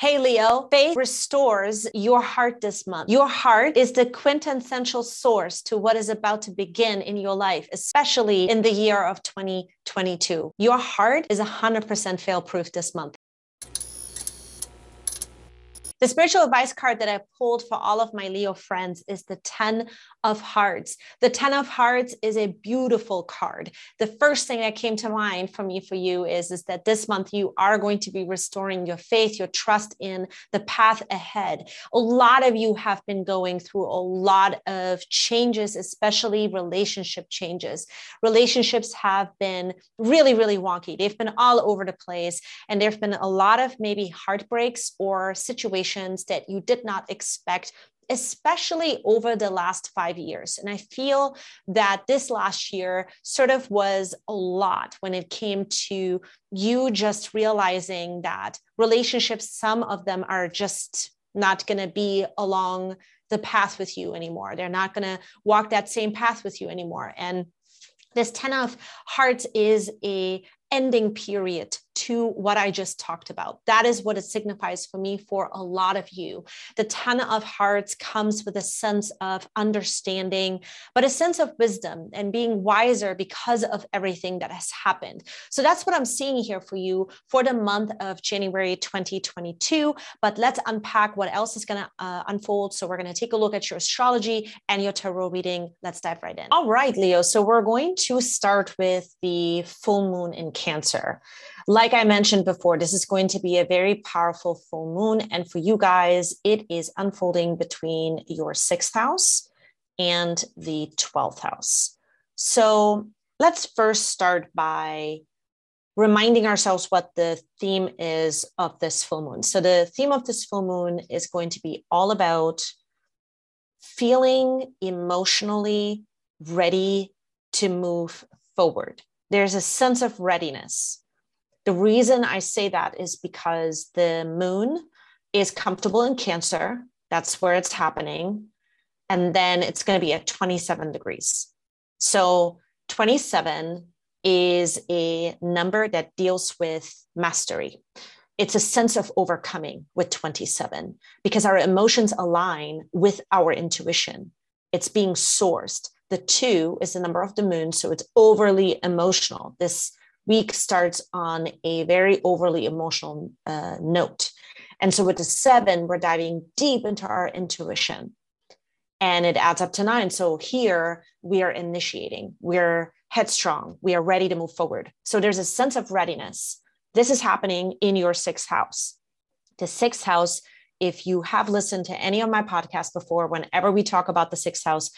Hey, Leo, faith restores your heart this month. Your heart is the quintessential source to what is about to begin in your life, especially in the year of 2022. Your heart is 100% fail proof this month. The spiritual advice card that I pulled for all of my Leo friends is the 10 of Hearts. The 10 of Hearts is a beautiful card. The first thing that came to mind for me for you is, is that this month you are going to be restoring your faith, your trust in the path ahead. A lot of you have been going through a lot of changes, especially relationship changes. Relationships have been really, really wonky. They've been all over the place. And there have been a lot of maybe heartbreaks or situations situations that you did not expect especially over the last five years. And I feel that this last year sort of was a lot when it came to you just realizing that relationships, some of them are just not going to be along the path with you anymore. They're not going to walk that same path with you anymore. And this 10 of hearts is a ending period to what I just talked about. That is what it signifies for me for a lot of you. The Ten of Hearts comes with a sense of understanding, but a sense of wisdom and being wiser because of everything that has happened. So that's what I'm seeing here for you for the month of January 2022. But let's unpack what else is going to uh, unfold. So we're going to take a look at your astrology and your tarot reading. Let's dive right in. All right, Leo. So we're going to start with the full moon in Cancer. Like I mentioned before, this is going to be a very powerful full moon. And for you guys, it is unfolding between your sixth house and the 12th house. So let's first start by reminding ourselves what the theme is of this full moon. So, the theme of this full moon is going to be all about feeling emotionally ready to move forward there's a sense of readiness. The reason I say that is because the moon is comfortable in Cancer. That's where it's happening. And then it's going to be at 27 degrees. So 27 is a number that deals with mastery. It's a sense of overcoming with 27 because our emotions align with our intuition. It's being sourced. The two is the number of the moon. So it's overly emotional. This week starts on a very overly emotional uh, note. And so with the seven, we're diving deep into our intuition and it adds up to nine. So here we are initiating, we're headstrong, we are ready to move forward. So there's a sense of readiness. This is happening in your sixth house. The sixth house, if you have listened to any of my podcasts before, whenever we talk about the sixth house,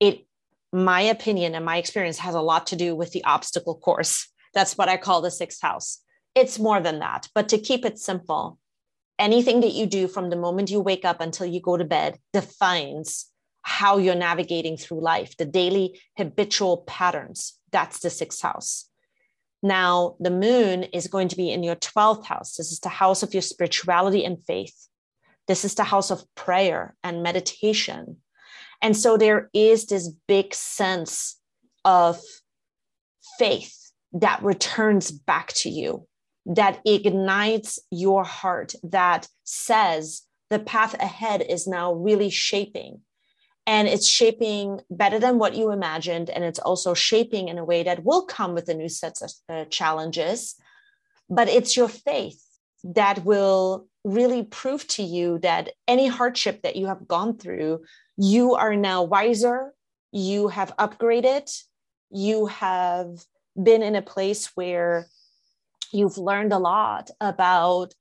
it my opinion and my experience has a lot to do with the obstacle course. That's what I call the sixth house. It's more than that. But to keep it simple, anything that you do from the moment you wake up until you go to bed defines how you're navigating through life, the daily habitual patterns. That's the sixth house. Now, the moon is going to be in your 12th house. This is the house of your spirituality and faith. This is the house of prayer and meditation. And so there is this big sense of faith that returns back to you, that ignites your heart, that says the path ahead is now really shaping. And it's shaping better than what you imagined. And it's also shaping in a way that will come with a new sets of uh, challenges. But it's your faith that will really prove to you that any hardship that you have gone through you are now wiser, you have upgraded, you have been in a place where you've learned a lot about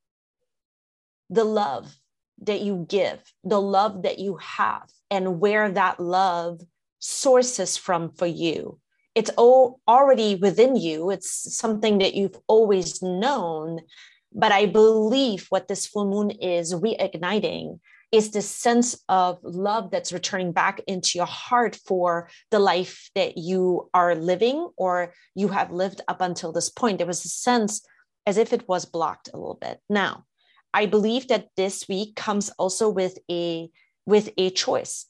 the love that you give, the love that you have, and where that love sources from for you. It's all already within you. It's something that you've always known. But I believe what this full moon is reigniting is this sense of love that's returning back into your heart for the life that you are living or you have lived up until this point. There was a sense as if it was blocked a little bit. Now, I believe that this week comes also with a with a choice.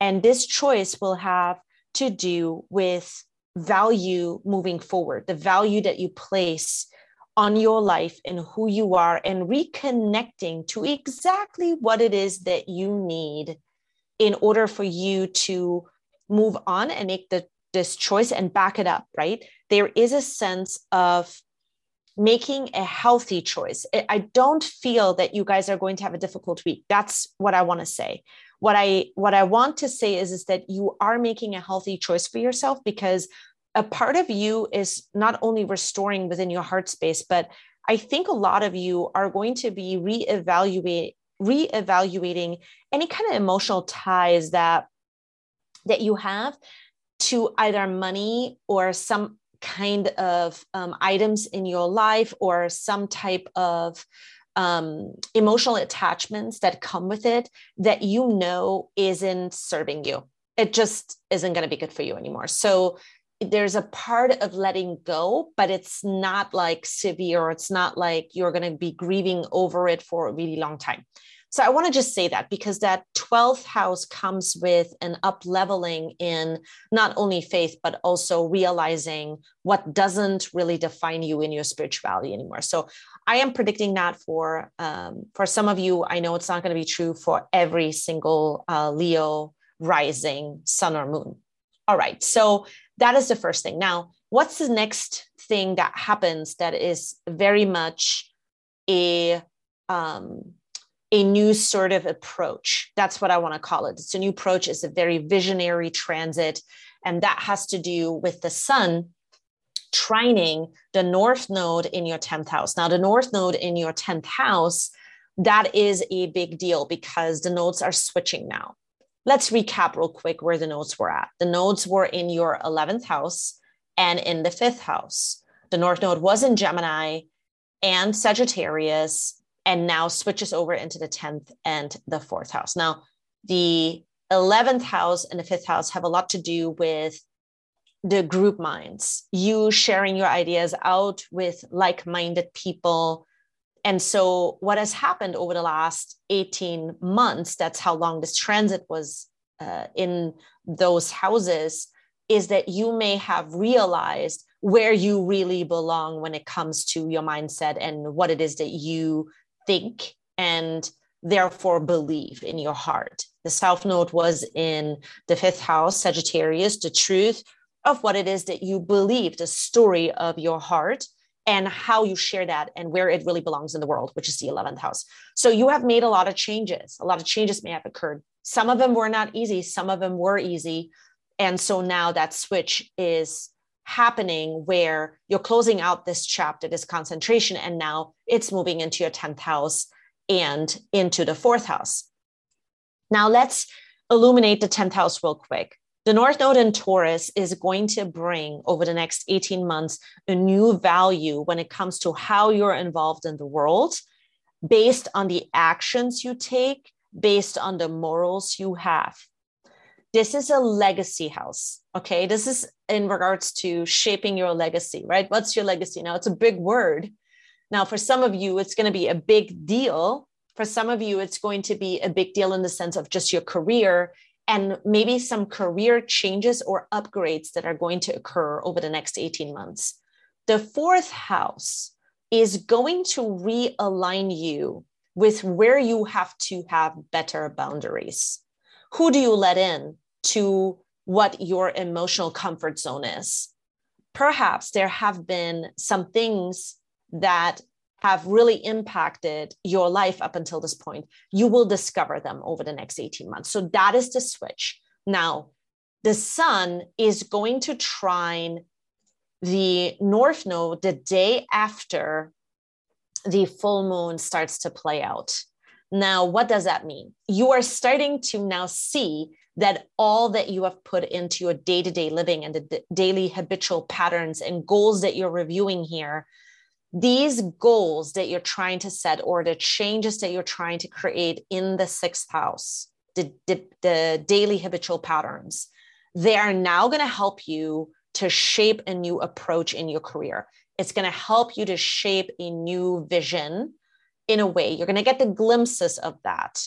And this choice will have to do with value moving forward, the value that you place on your life and who you are and reconnecting to exactly what it is that you need in order for you to move on and make the this choice and back it up right? There is a sense of making a healthy choice. I don't feel that you guys are going to have a difficult week. That's what i want to say. What i what i want to say is is that you are making a healthy choice for yourself because a part of you is not only restoring within your heart space, but I think a lot of you are going to be reevaluate reevaluating any kind of emotional ties that that you have to either money or some kind of um, items in your life or some type of um, emotional attachments that come with it that you know isn't serving you. It just isn't going to be good for you anymore. So there's a part of letting go, but it's not like severe. It's not like you're going to be grieving over it for a really long time. So I want to just say that because that 12th house comes with an up leveling in not only faith, but also realizing what doesn't really define you in your spirituality anymore. So I am predicting that for um, for some of you. I know it's not going to be true for every single uh, Leo rising sun or moon. All right. So that is the first thing. Now, what's the next thing that happens that is very much a um, a new sort of approach? That's what I want to call it. It's a new approach. It's a very visionary transit, and that has to do with the sun trining the north node in your 10th house. Now, the north node in your 10th house, that is a big deal because the nodes are switching now let's recap real quick where the nodes were at. The nodes were in your 11th house and in the fifth house. The North Node was in Gemini and Sagittarius, and now switches over into the 10th and the fourth house. Now, the 11th house and the fifth house have a lot to do with the group minds, you sharing your ideas out with like minded people, and so, what has happened over the last 18 months, that's how long this transit was uh, in those houses, is that you may have realized where you really belong when it comes to your mindset and what it is that you think and therefore believe in your heart. The South Node was in the fifth house, Sagittarius, the truth of what it is that you believe, the story of your heart and how you share that and where it really belongs in the world, which is the 11th house. So you have made a lot of changes. A lot of changes may have occurred. Some of them were not easy, some of them were easy. And so now that switch is happening where you're closing out this chapter, this concentration, and now it's moving into your 10th house and into the fourth house. Now let's illuminate the 10th house real quick. The North Node in Taurus is going to bring over the next 18 months a new value when it comes to how you're involved in the world based on the actions you take, based on the morals you have. This is a legacy house. Okay. This is in regards to shaping your legacy, right? What's your legacy? Now, it's a big word. Now, for some of you, it's going to be a big deal. For some of you, it's going to be a big deal in the sense of just your career and maybe some career changes or upgrades that are going to occur over the next 18 months. The fourth house is going to realign you with where you have to have better boundaries. Who do you let in to what your emotional comfort zone is? Perhaps there have been some things that have really impacted your life up until this point, you will discover them over the next 18 months. So that is the switch. Now, the sun is going to trine the north node the day after the full moon starts to play out. Now, what does that mean? You are starting to now see that all that you have put into your day to day living and the daily habitual patterns and goals that you're reviewing here these goals that you're trying to set or the changes that you're trying to create in the sixth house, the, the, the daily habitual patterns, they are now going to help you to shape a new approach in your career. It's going to help you to shape a new vision in a way. You're going to get the glimpses of that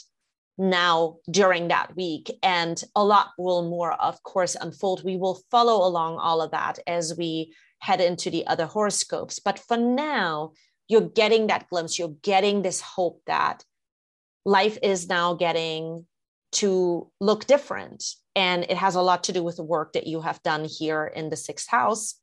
now during that week. And a lot will more, of course, unfold. We will follow along all of that as we head into the other horoscopes. But for now, you're getting that glimpse, you're getting this hope that life is now getting to look different. And it has a lot to do with the work that you have done here in the sixth house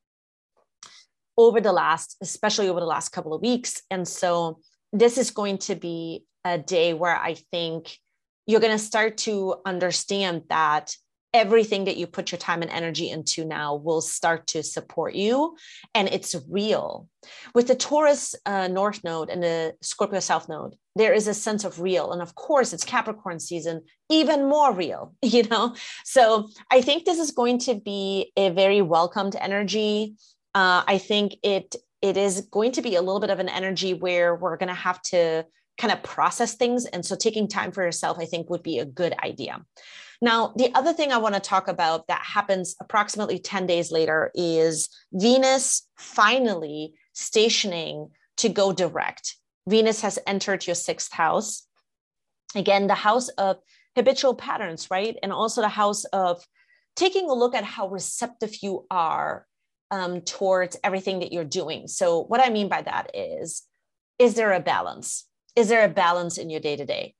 over the last, especially over the last couple of weeks. And so this is going to be a day where I think you're going to start to understand that everything that you put your time and energy into now will start to support you and it's real. With the taurus uh, north node and the scorpio south node there is a sense of real and of course it's capricorn season even more real you know? So i think this is going to be a very welcomed energy. Uh, i think it it is going to be a little bit of an energy where we're going to have to kind of process things. And so taking time for yourself, I think, would be a good idea. Now, the other thing I want to talk about that happens approximately 10 days later is Venus finally stationing to go direct. Venus has entered your sixth house. Again, the house of habitual patterns, right? And also the house of taking a look at how receptive you are um, towards everything that you're doing. So, what I mean by that is, is there a balance? Is there a balance in your day to day?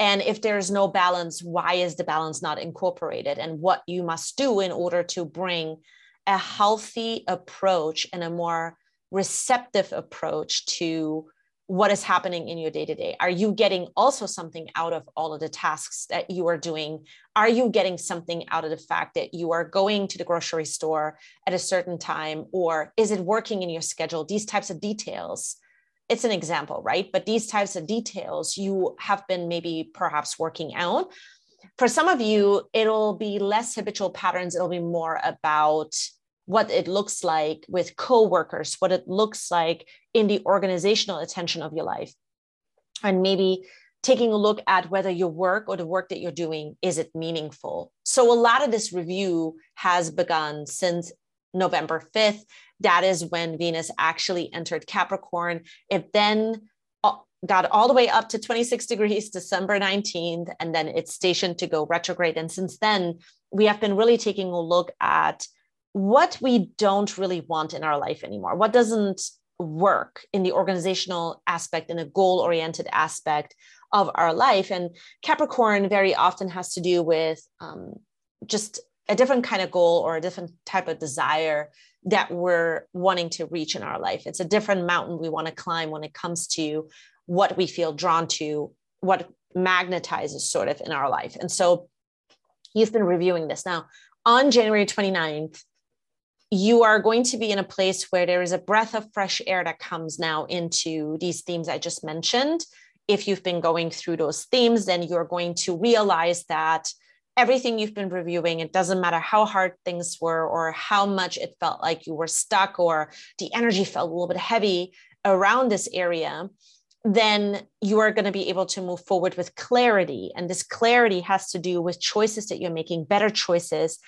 And if there's no balance, why is the balance not incorporated? And what you must do in order to bring a healthy approach and a more receptive approach to what is happening in your day to day? Are you getting also something out of all of the tasks that you are doing? Are you getting something out of the fact that you are going to the grocery store at a certain time? Or is it working in your schedule? These types of details it's an example, right? But these types of details you have been maybe perhaps working out. For some of you, it'll be less habitual patterns. It'll be more about what it looks like with coworkers, what it looks like in the organizational attention of your life. And maybe taking a look at whether your work or the work that you're doing is it meaningful. So a lot of this review has begun since November 5th that is when Venus actually entered Capricorn. It then uh, got all the way up to 26 degrees December 19th, and then it's stationed to go retrograde. And since then, we have been really taking a look at what we don't really want in our life anymore, what doesn't work in the organizational aspect, in the goal oriented aspect of our life. And Capricorn very often has to do with um, just a different kind of goal or a different type of desire that we're wanting to reach in our life. It's a different mountain we want to climb when it comes to what we feel drawn to, what magnetizes sort of in our life. And so you've been reviewing this. Now, on January 29th, you are going to be in a place where there is a breath of fresh air that comes now into these themes I just mentioned. If you've been going through those themes, then you're going to realize that everything you've been reviewing it doesn't matter how hard things were or how much it felt like you were stuck or the energy felt a little bit heavy around this area then you are going to be able to move forward with clarity. And this clarity has to do with choices that you're making better choices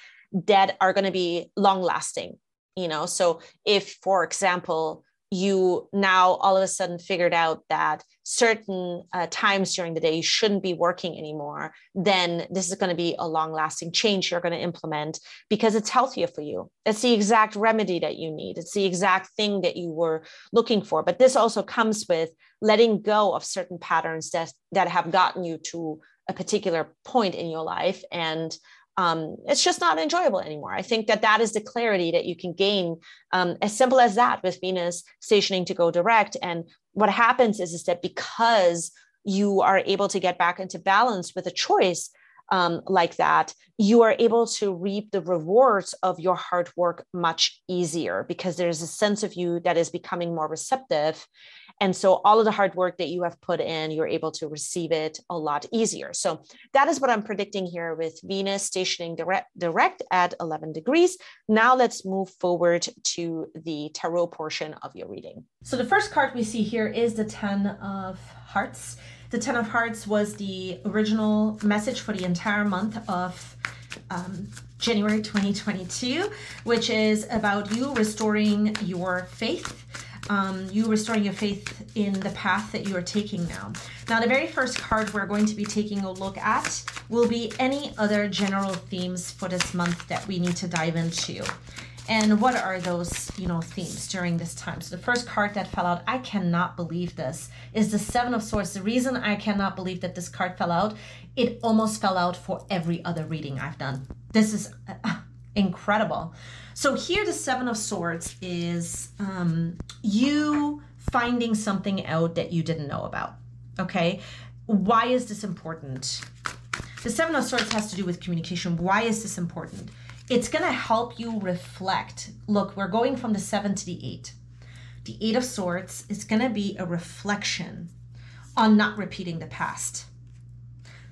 that are going to be long lasting you know? So if for example you now all of a sudden figured out that certain uh, times during the day you shouldn't be working anymore, then this is going to be a long lasting change you're going to implement because it's healthier for you. It's the exact remedy that you need, it's the exact thing that you were looking for. But this also comes with letting go of certain patterns that, that have gotten you to a particular point in your life and um, it's just not enjoyable anymore. I think that that is the clarity that you can gain, um, as simple as that, with Venus stationing to go direct. And what happens is, is that because you are able to get back into balance with a choice um, like that, you are able to reap the rewards of your hard work much easier because there's a sense of you that is becoming more receptive and so all of the hard work that you have put in, you're able to receive it a lot easier. So that is what I'm predicting here with Venus stationing direct, direct at 11 degrees. Now let's move forward to the tarot portion of your reading. So the first card we see here is the 10 of hearts. The 10 of hearts was the original message for the entire month of um, January 2022, which is about you restoring your faith um, you restoring your faith in the path that you are taking now. Now, the very first card we're going to be taking a look at will be any other general themes for this month that we need to dive into. And what are those, you know, themes during this time? So the first card that fell out, I cannot believe this, is the Seven of Swords. The reason I cannot believe that this card fell out, it almost fell out for every other reading I've done. This is uh, incredible. So here, the Seven of Swords is um, you finding something out that you didn't know about. Okay, why is this important? The Seven of Swords has to do with communication. Why is this important? It's going to help you reflect. Look, we're going from the seven to the eight. The Eight of Swords is going to be a reflection on not repeating the past.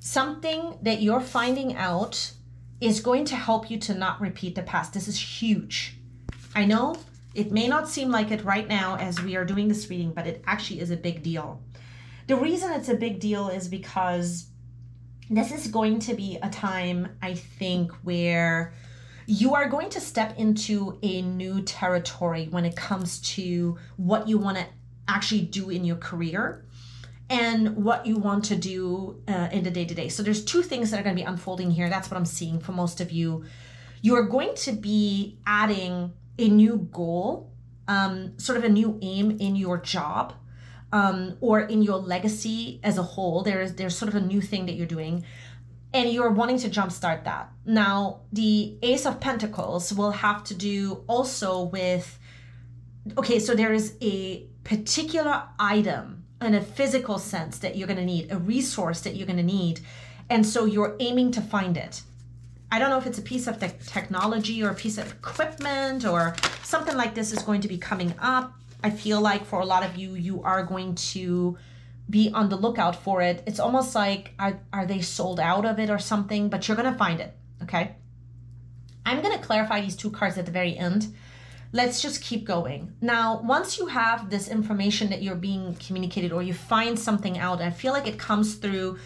Something that you're finding out is going to help you to not repeat the past. This is huge. I know it may not seem like it right now as we are doing this reading, but it actually is a big deal. The reason it's a big deal is because this is going to be a time, I think, where you are going to step into a new territory when it comes to what you want to actually do in your career and what you want to do uh, in the day to day. So there's two things that are going to be unfolding here. That's what I'm seeing for most of you. You are going to be adding a new goal, um, sort of a new aim in your job. Um, or in your legacy as a whole, there's there's sort of a new thing that you're doing and you're wanting to jumpstart that. Now, the Ace of Pentacles will have to do also with okay, so there is a particular item in a physical sense that you're going to need, a resource that you're going to need. And so you're aiming to find it. I don't know if it's a piece of te- technology or a piece of equipment or something like this is going to be coming up. I feel like for a lot of you, you are going to be on the lookout for it. It's almost like are, are they sold out of it or something, but you're going to find it, okay? I'm going to clarify these two cards at the very end. Let's just keep going. Now, once you have this information that you're being communicated or you find something out, I feel like it comes through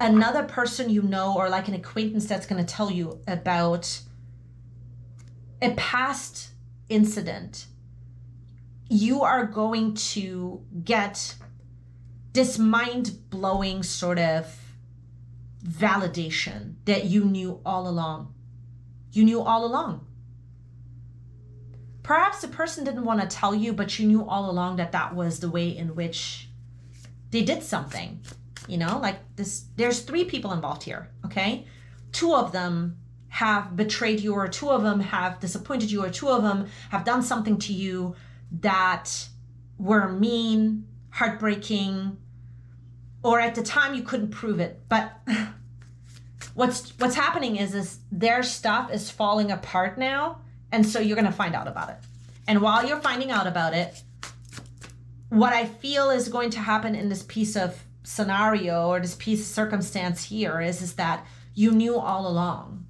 another person you know or like an acquaintance that's going to tell you about a past incident. You are going to get this mind blowing sort of validation that you knew all along. You knew all along. Perhaps the person didn't want to tell you, but you knew all along that that was the way in which they did something. You know, like this, there's three people involved here, okay? Two of them have betrayed you, or two of them have disappointed you, or two of them have done something to you that were mean, heartbreaking, or at the time you couldn't prove it. But what's what's happening is is their stuff is falling apart now, and so you're gonna find out about it. And while you're finding out about it, what I feel is going to happen in this piece of scenario or this piece of circumstance here is is that you knew all along.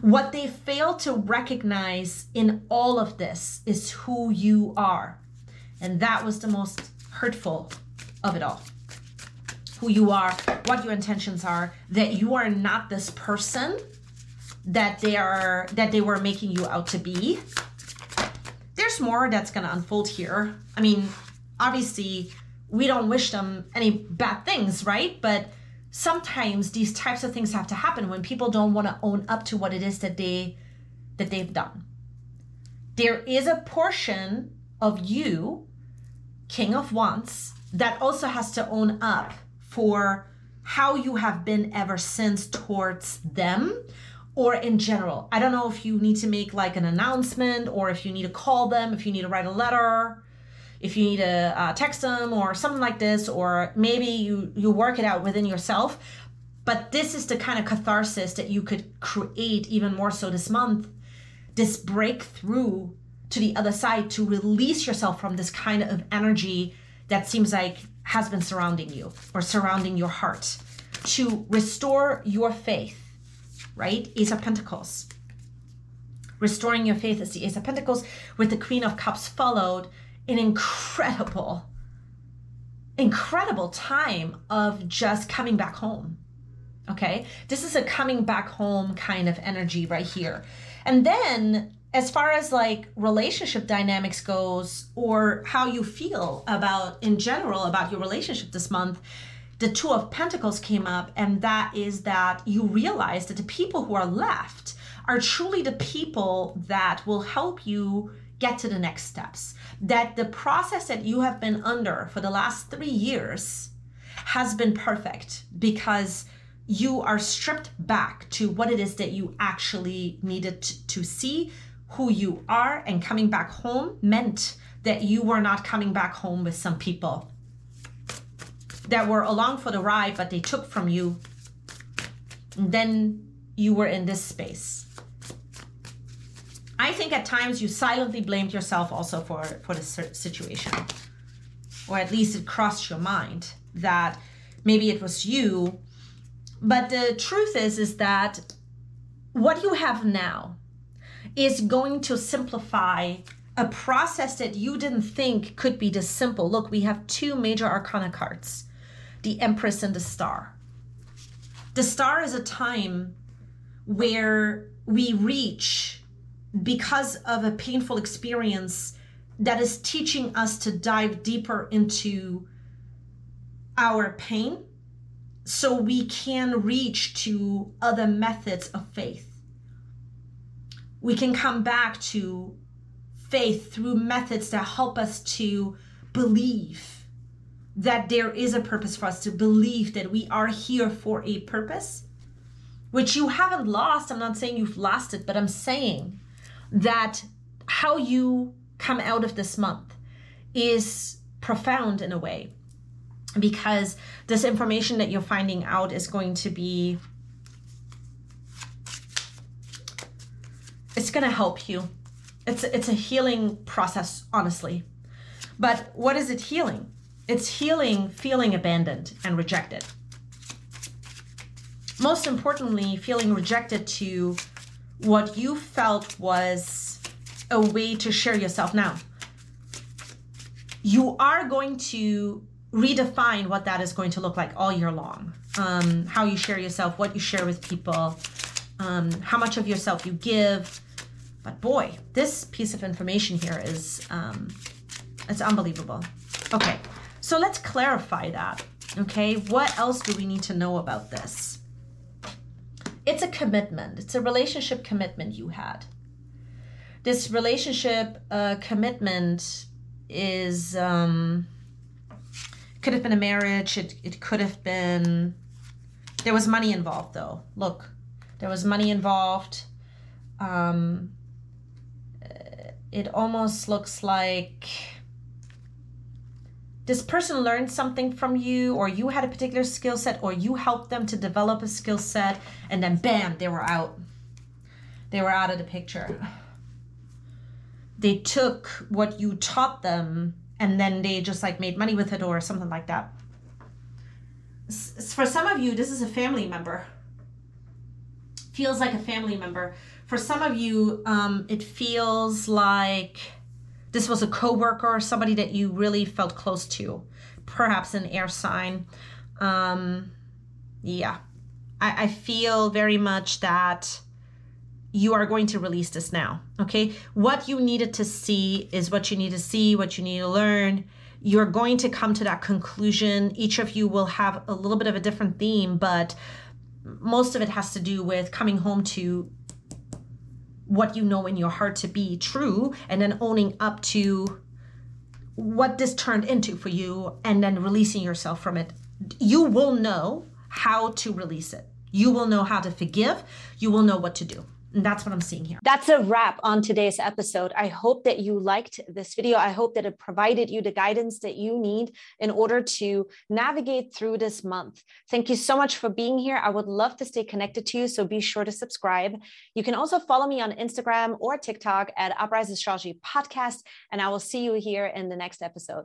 What they fail to recognize in all of this is who you are. And that was the most hurtful of it all who you are, what your intentions are, that you are not this person that they are that they were making you out to be. There's more that's going to unfold here. I mean, obviously, we don't wish them any bad things, right? But sometimes these types of things have to happen when people don't want to own up to what it is that they that they've done. There is a portion of you, King of Wands, that also has to own up for how you have been ever since towards them or in general. I don't know if you need to make like an announcement or if you need to call them, if you need to write a letter, if you need to uh, text them or something like this, or maybe you you work it out within yourself. But this is the kind of catharsis that you could create even more so this month. This breakthrough to the other side to release yourself from this kind of energy that seems like has been surrounding you or surrounding your heart to restore your faith, right? Ace of Pentacles. Restoring your faith is the Ace of Pentacles with the Queen of Cups followed an incredible, incredible time of just coming back home. Okay. This is a coming back home kind of energy right here. And then as far as like relationship dynamics goes or how you feel about in general about your relationship this month the two of pentacles came up and that is that you realize that the people who are left are truly the people that will help you get to the next steps. That the process that you have been under for the last three years has been perfect because you are stripped back to what it is that you actually needed to see who you are and coming back home meant that you were not coming back home with some people that were along for the ride but they took from you and then you were in this space. I think at times you silently blamed yourself also for for the situation. Or at least it crossed your mind that maybe it was you. But the truth is is that what you have now is going to simplify a process that you didn't think could be this simple. Look, we have two major arcana cards the Empress and the Star. The Star is a time where we reach because of a painful experience that is teaching us to dive deeper into our pain so we can reach to other methods of faith. We can come back to faith through methods that help us to believe that there is a purpose for us, to believe that we are here for a purpose, which you haven't lost. I'm not saying you've lost it, but I'm saying that how you come out of this month is profound in a way because this information that you're finding out is going to be it's going to help you. It's it's a healing process honestly. But what is it healing it's healing feeling abandoned and rejected. Most importantly feeling rejected to what you felt was a way to share yourself now. You are going to redefine what that is going to look like all year long. Um, how you share yourself what you share with people um, how much of yourself you give. But boy this piece of information here is um, it's unbelievable. Okay so let's clarify that okay what else do we need to know about this it's a commitment it's a relationship commitment you had this relationship uh, commitment is um, could have been a marriage. It, it could have been, there was money involved though. Look, there was money involved. Um, it almost looks like this person learned something from you, or you had a particular skill set, or you helped them to develop a skill set, and then bam, they were out. They were out of the picture. They took what you taught them and then they just like made money with it or something like that. For some of you, this is a family member. Feels like a family member. For some of you, um, it feels like this was a coworker or somebody that you really felt close to, perhaps an air sign. Um, yeah, I, I feel very much that you are going to release this now. Okay. What you needed to see is what you need to see, what you need to learn. You're going to come to that conclusion. Each of you will have a little bit of a different theme, but most of it has to do with coming home to what you know in your heart to be true and then owning up to what this turned into for you and then releasing yourself from it. You will know how to release it. You will know how to forgive. You will know what to do. That's what I'm seeing here. That's a wrap on today's episode. I hope that you liked this video. I hope that it provided you the guidance that you need in order to navigate through this month. Thank you so much for being here. I would love to stay connected to you, so be sure to subscribe. You can also follow me on Instagram or TikTok at Uprise Astrology Podcast, and I will see you here in the next episode.